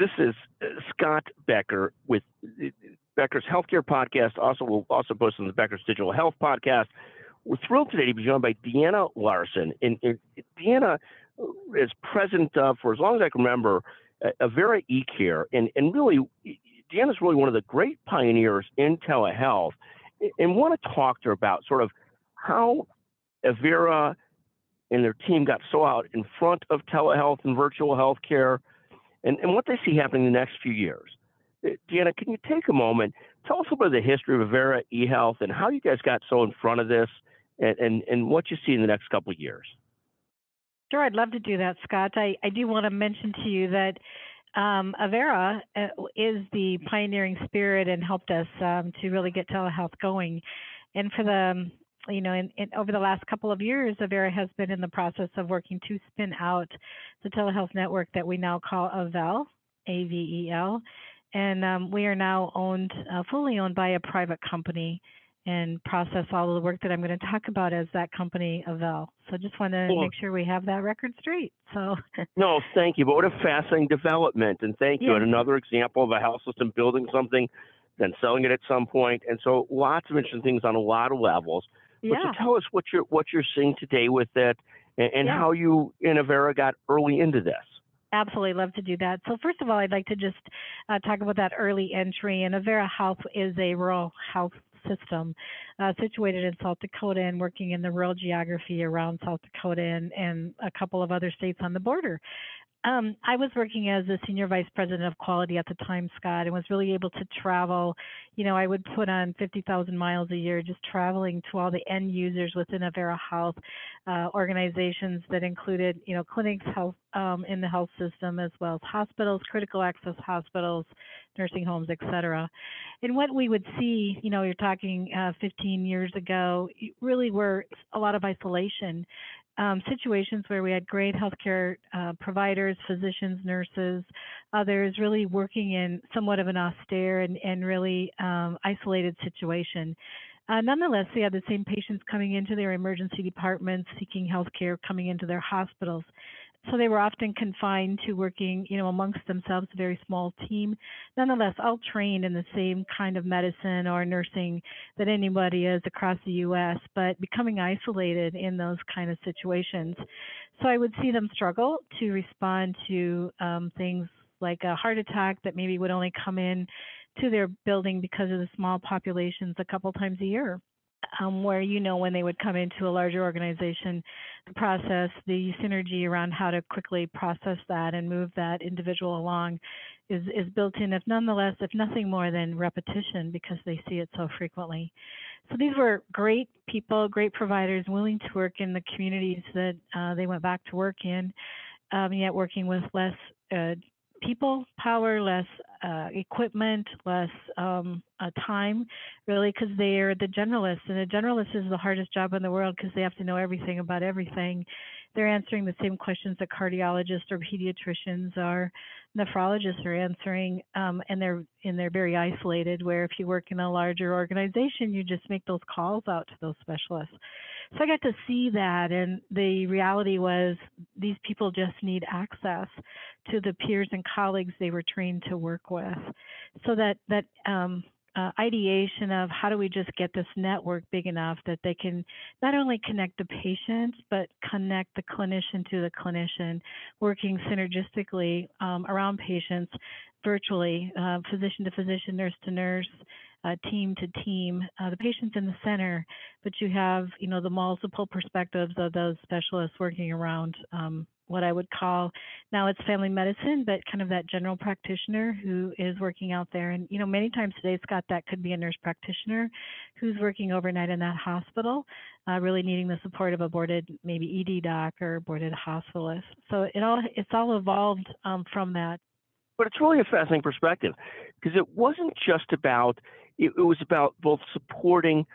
This is uh, Scott Becker with uh, Becker's Healthcare Podcast. Also, we'll also post on the Becker's Digital Health Podcast. We're thrilled today to be joined by Deanna Larson. And, and Deanna is president of, for as long as I can remember, Avera eCare. And, and really, Deanna's really one of the great pioneers in telehealth. And want to talk to her about sort of how Avera and their team got so out in front of telehealth and virtual healthcare and, and what they see happening in the next few years. Uh, Deanna, can you take a moment, tell us about the history of Avera eHealth and how you guys got so in front of this and, and, and what you see in the next couple of years? Sure, I'd love to do that, Scott. I, I do want to mention to you that um, Avera uh, is the pioneering spirit and helped us um, to really get telehealth going. And for the you know, in, in, over the last couple of years, Avera has been in the process of working to spin out the telehealth network that we now call Avel, A-V-E-L, and um, we are now owned, uh, fully owned by a private company, and process all of the work that I'm going to talk about as that company Avel. So just want to cool. make sure we have that record straight. So. no, thank you. But what a fascinating development, and thank you. And another example of a health system building something, then selling it at some point, and so lots of interesting things on a lot of levels. Yeah. But so tell us what you're what you're seeing today with it, and, and yeah. how you in Avera got early into this. Absolutely, love to do that. So first of all, I'd like to just uh, talk about that early entry. And Avera Health is a rural health system uh, situated in South Dakota and working in the rural geography around South Dakota and, and a couple of other states on the border. Um, I was working as a senior vice president of quality at the time, Scott, and was really able to travel. You know, I would put on 50,000 miles a year just traveling to all the end users within Avera Health uh, organizations that included, you know, clinics, health um, in the health system, as well as hospitals, critical access hospitals, nursing homes, et cetera. And what we would see, you know, you're talking uh, 15 years ago, really were a lot of isolation um, situations where we had great healthcare uh, providers, physicians, nurses, others really working in somewhat of an austere and, and really um, isolated situation. Uh, nonetheless, we had the same patients coming into their emergency departments seeking health care, coming into their hospitals. So they were often confined to working, you know, amongst themselves, a very small team. Nonetheless, all trained in the same kind of medicine or nursing that anybody is across the U.S., but becoming isolated in those kind of situations. So I would see them struggle to respond to um, things like a heart attack that maybe would only come in to their building because of the small populations a couple times a year um, where you know when they would come into a larger organization, the process, the synergy around how to quickly process that and move that individual along is, is built in, if nonetheless, if nothing more than repetition because they see it so frequently. So these were great people, great providers, willing to work in the communities that uh, they went back to work in, um, yet working with less uh, people power, less uh, equipment, less um, uh, time, really, because they're the generalists. And a generalist is the hardest job in the world because they have to know everything about everything. They're answering the same questions that cardiologists or pediatricians or nephrologists are answering, um, and they're and they're very isolated. Where if you work in a larger organization, you just make those calls out to those specialists. So I got to see that, and the reality was these people just need access to the peers and colleagues they were trained to work with. So that that um, uh, ideation of how do we just get this network big enough that they can not only connect the patient but connect the clinician to the clinician, working synergistically um, around patients virtually, uh, physician to physician, nurse to nurse, uh, team to team. Uh, the patient's in the center, but you have, you know, the multiple perspectives of those specialists working around um, what I would call now it's family medicine, but kind of that general practitioner who is working out there. And, you know, many times today, Scott, that could be a nurse practitioner who's working overnight in that hospital, uh, really needing the support of a boarded maybe ED doc or boarded hospitalist. So it all it's all evolved um, from that. But it's really a fascinating perspective because it wasn't just about it, it was about both supporting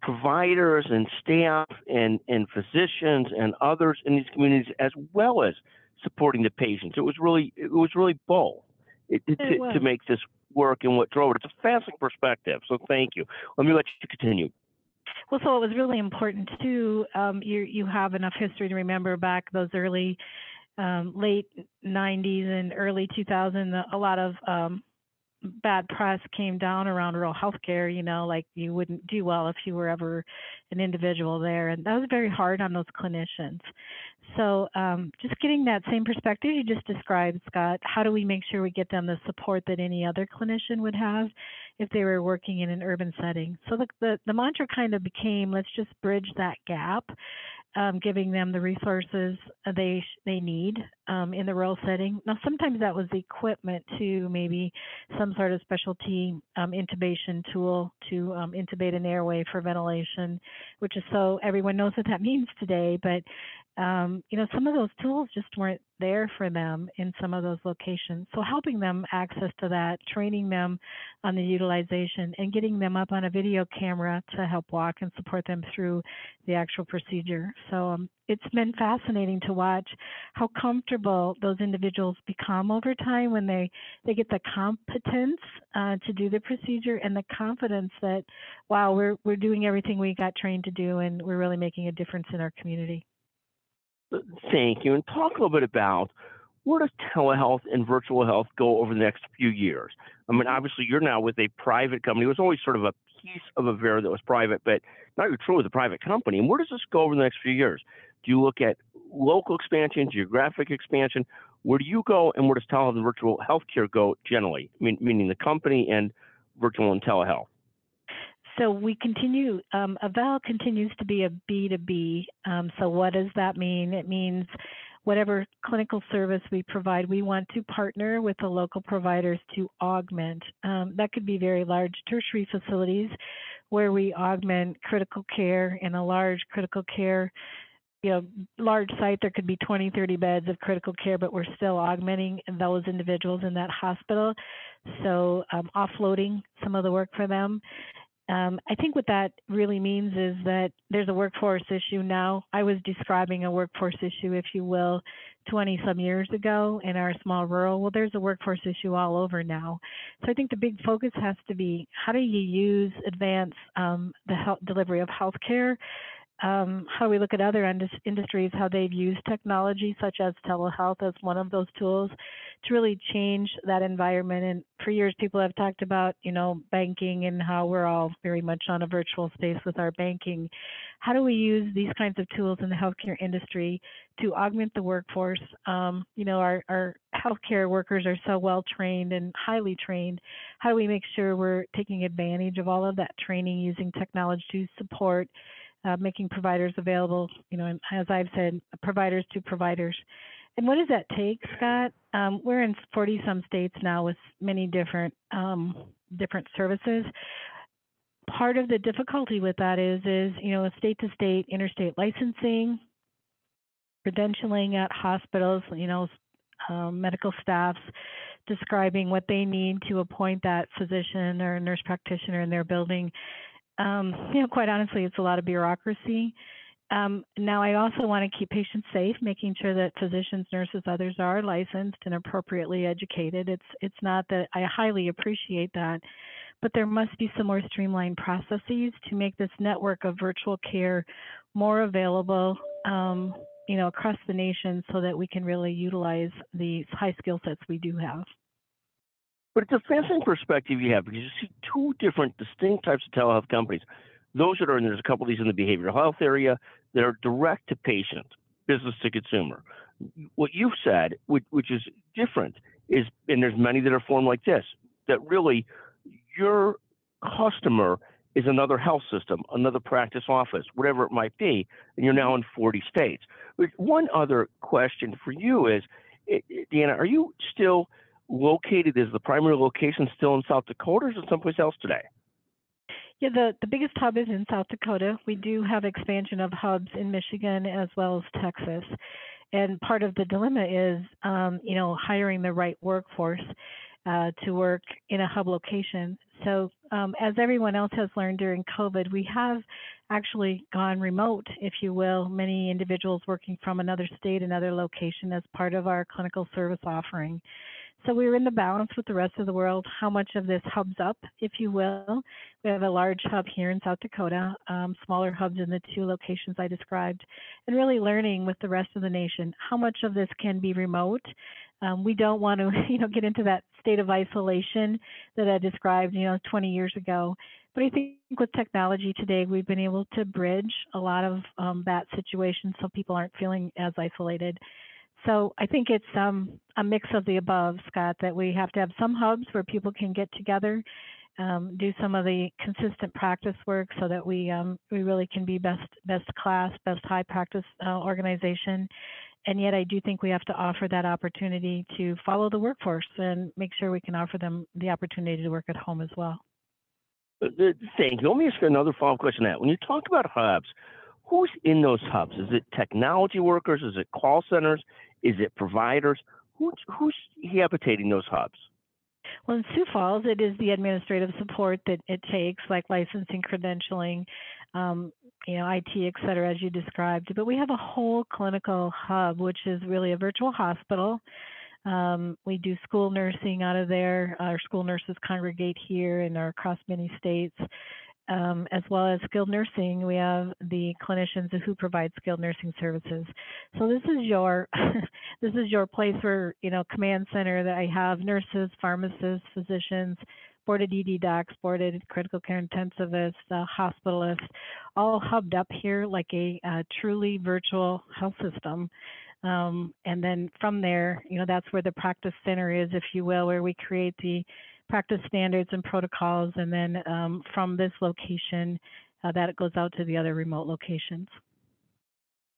providers and staff and, and physicians and others in these communities as well as supporting the patients. It was really it was really both it, it, to, to, make this work and what drove it. It's a fascinating perspective. So thank you. Let me let you continue. Well, so it was really important too. Um, you you have enough history to remember back those early um, late 90s and early 2000, a lot of um, bad press came down around rural healthcare, you know, like you wouldn't do well if you were ever an individual there. And that was very hard on those clinicians. So um, just getting that same perspective you just described, Scott, how do we make sure we get them the support that any other clinician would have if they were working in an urban setting? So the, the, the mantra kind of became let's just bridge that gap um, giving them the resources they they need um, in the rural setting. Now, sometimes that was equipment to maybe some sort of specialty um, intubation tool to um, intubate an airway for ventilation, which is so everyone knows what that means today. But um, you know, some of those tools just weren't there for them in some of those locations. So helping them access to that, training them on the utilization, and getting them up on a video camera to help walk and support them through the actual procedure. So um, it's been fascinating to watch how comfortable those individuals become over time when they they get the competence uh, to do the procedure and the confidence that wow we're we're doing everything we got trained to do and we're really making a difference in our community. Thank you. And talk a little bit about where does telehealth and virtual health go over the next few years? I mean, obviously, you're now with a private company. It was always sort of a piece of a Avera that was private, but now you're truly with a private company. And where does this go over the next few years? Do you look at local expansion, geographic expansion? Where do you go, and where does telehealth and virtual healthcare go generally? Mean, meaning the company and virtual and telehealth so we continue, um, Avel continues to be a B2B. Um, so what does that mean? It means whatever clinical service we provide, we want to partner with the local providers to augment. Um, that could be very large tertiary facilities where we augment critical care in a large critical care you know, large site, there could be 20, 30 beds of critical care, but we're still augmenting those individuals in that hospital. So um, offloading some of the work for them. Um, I think what that really means is that there's a workforce issue now. I was describing a workforce issue, if you will, 20 some years ago in our small rural. Well, there's a workforce issue all over now. So I think the big focus has to be how do you use advance um, the health, delivery of healthcare um, how we look at other industries, how they've used technology such as telehealth as one of those tools to really change that environment. And for years, people have talked about, you know, banking and how we're all very much on a virtual space with our banking. How do we use these kinds of tools in the healthcare industry to augment the workforce? Um, you know, our, our healthcare workers are so well trained and highly trained. How do we make sure we're taking advantage of all of that training using technology to support uh, making providers available, you know, as I've said, providers to providers. And what does that take, Scott? Um, we're in 40 some states now with many different um, different services. Part of the difficulty with that is, is you know, state to state, interstate licensing, credentialing at hospitals, you know, um, medical staffs describing what they need to appoint that physician or nurse practitioner in their building um, you know, quite honestly, it's a lot of bureaucracy. Um, now, I also want to keep patients safe, making sure that physicians, nurses, others are licensed and appropriately educated. It's it's not that I highly appreciate that, but there must be some more streamlined processes to make this network of virtual care more available, um, you know, across the nation, so that we can really utilize the high skill sets we do have. But it's a fascinating perspective you have because you see two different distinct types of telehealth companies. Those that are, and there's a couple of these in the behavioral health area that are direct to patient, business to consumer. What you've said, which, which is different, is, and there's many that are formed like this, that really your customer is another health system, another practice office, whatever it might be, and you're now in 40 states. But one other question for you is, eh, eh, Deanna, are you still located? Is the primary location still in South Dakota or is it someplace else today? Yeah, the, the biggest hub is in South Dakota. We do have expansion of hubs in Michigan as well as Texas. And part of the dilemma is, um, you know, hiring the right workforce uh, to work in a hub location. So, um, as everyone else has learned during COVID, we have actually gone remote, if you will, many individuals working from another state, another location as part of our clinical service offering. So we're in the balance with the rest of the world. How much of this hubs up, if you will? We have a large hub here in South Dakota, um, smaller hubs in the two locations I described, and really learning with the rest of the nation how much of this can be remote. Um, we don't want to, you know, get into that state of isolation that I described, you know, 20 years ago. But I think with technology today, we've been able to bridge a lot of um, that situation so people aren't feeling as isolated. So I think it's um, a mix of the above, Scott, that we have to have some hubs where people can get together, um, do some of the consistent practice work so that we um, we really can be best best class, best high practice uh, organization. And yet I do think we have to offer that opportunity to follow the workforce and make sure we can offer them the opportunity to work at home as well. Uh, uh, thank you. Let me ask another follow-up question. That when you talk about hubs, who's in those hubs? Is it technology workers? Is it call centers? Is it providers? Who's, who's habitating those hubs? Well, in Sioux Falls, it is the administrative support that it takes, like licensing, credentialing, um, you know, IT, et cetera, as you described. But we have a whole clinical hub, which is really a virtual hospital. Um, we do school nursing out of there. Our school nurses congregate here and are across many states um, as well as skilled nursing, we have the clinicians who provide skilled nursing services. So this is your this is your place where you know command center that I have nurses, pharmacists, physicians, boarded ED docs, boarded critical care intensivists, uh, hospitalists, all hubbed up here like a uh, truly virtual health system. Um, and then from there, you know, that's where the practice center is, if you will, where we create the practice standards and protocols, and then um, from this location, uh, that it goes out to the other remote locations.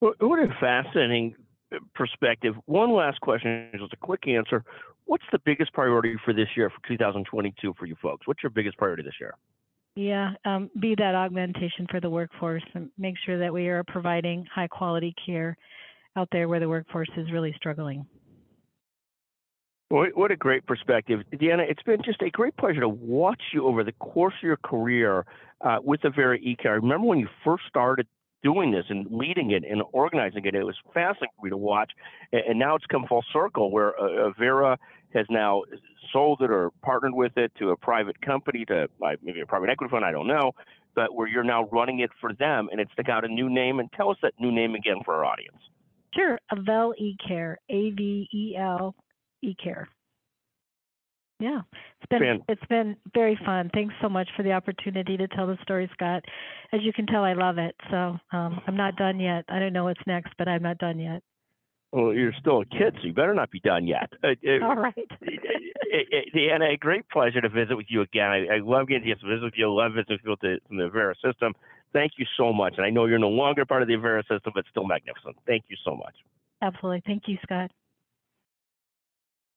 Well, What a fascinating uh, perspective. One last question, just a quick answer. What's the biggest priority for this year, for 2022, for you folks? What's your biggest priority this year? Yeah, um, be that augmentation for the workforce and make sure that we are providing high quality care out there where the workforce is really struggling. What a great perspective. Deanna, it's been just a great pleasure to watch you over the course of your career uh, with Avera eCare. I remember when you first started doing this and leading it and organizing it, it was fascinating for me to watch. And now it's come full circle where uh, Avera has now sold it or partnered with it to a private company, to maybe a private equity fund, I don't know, but where you're now running it for them and it's got a new name. And tell us that new name again for our audience. Sure, Avel eCare, A V E L eCare. Yeah, it's been Fan. it's been very fun. Thanks so much for the opportunity to tell the story, Scott. As you can tell, I love it. So um, I'm not done yet. I don't know what's next, but I'm not done yet. Well, you're still a kid, so you better not be done yet. All right. Deanna, a great pleasure to visit with you again. I, I love getting to visit with you. I love visiting with you from the Avera system. Thank you so much. And I know you're no longer part of the Avera system, but still magnificent. Thank you so much. Absolutely. Thank you, Scott.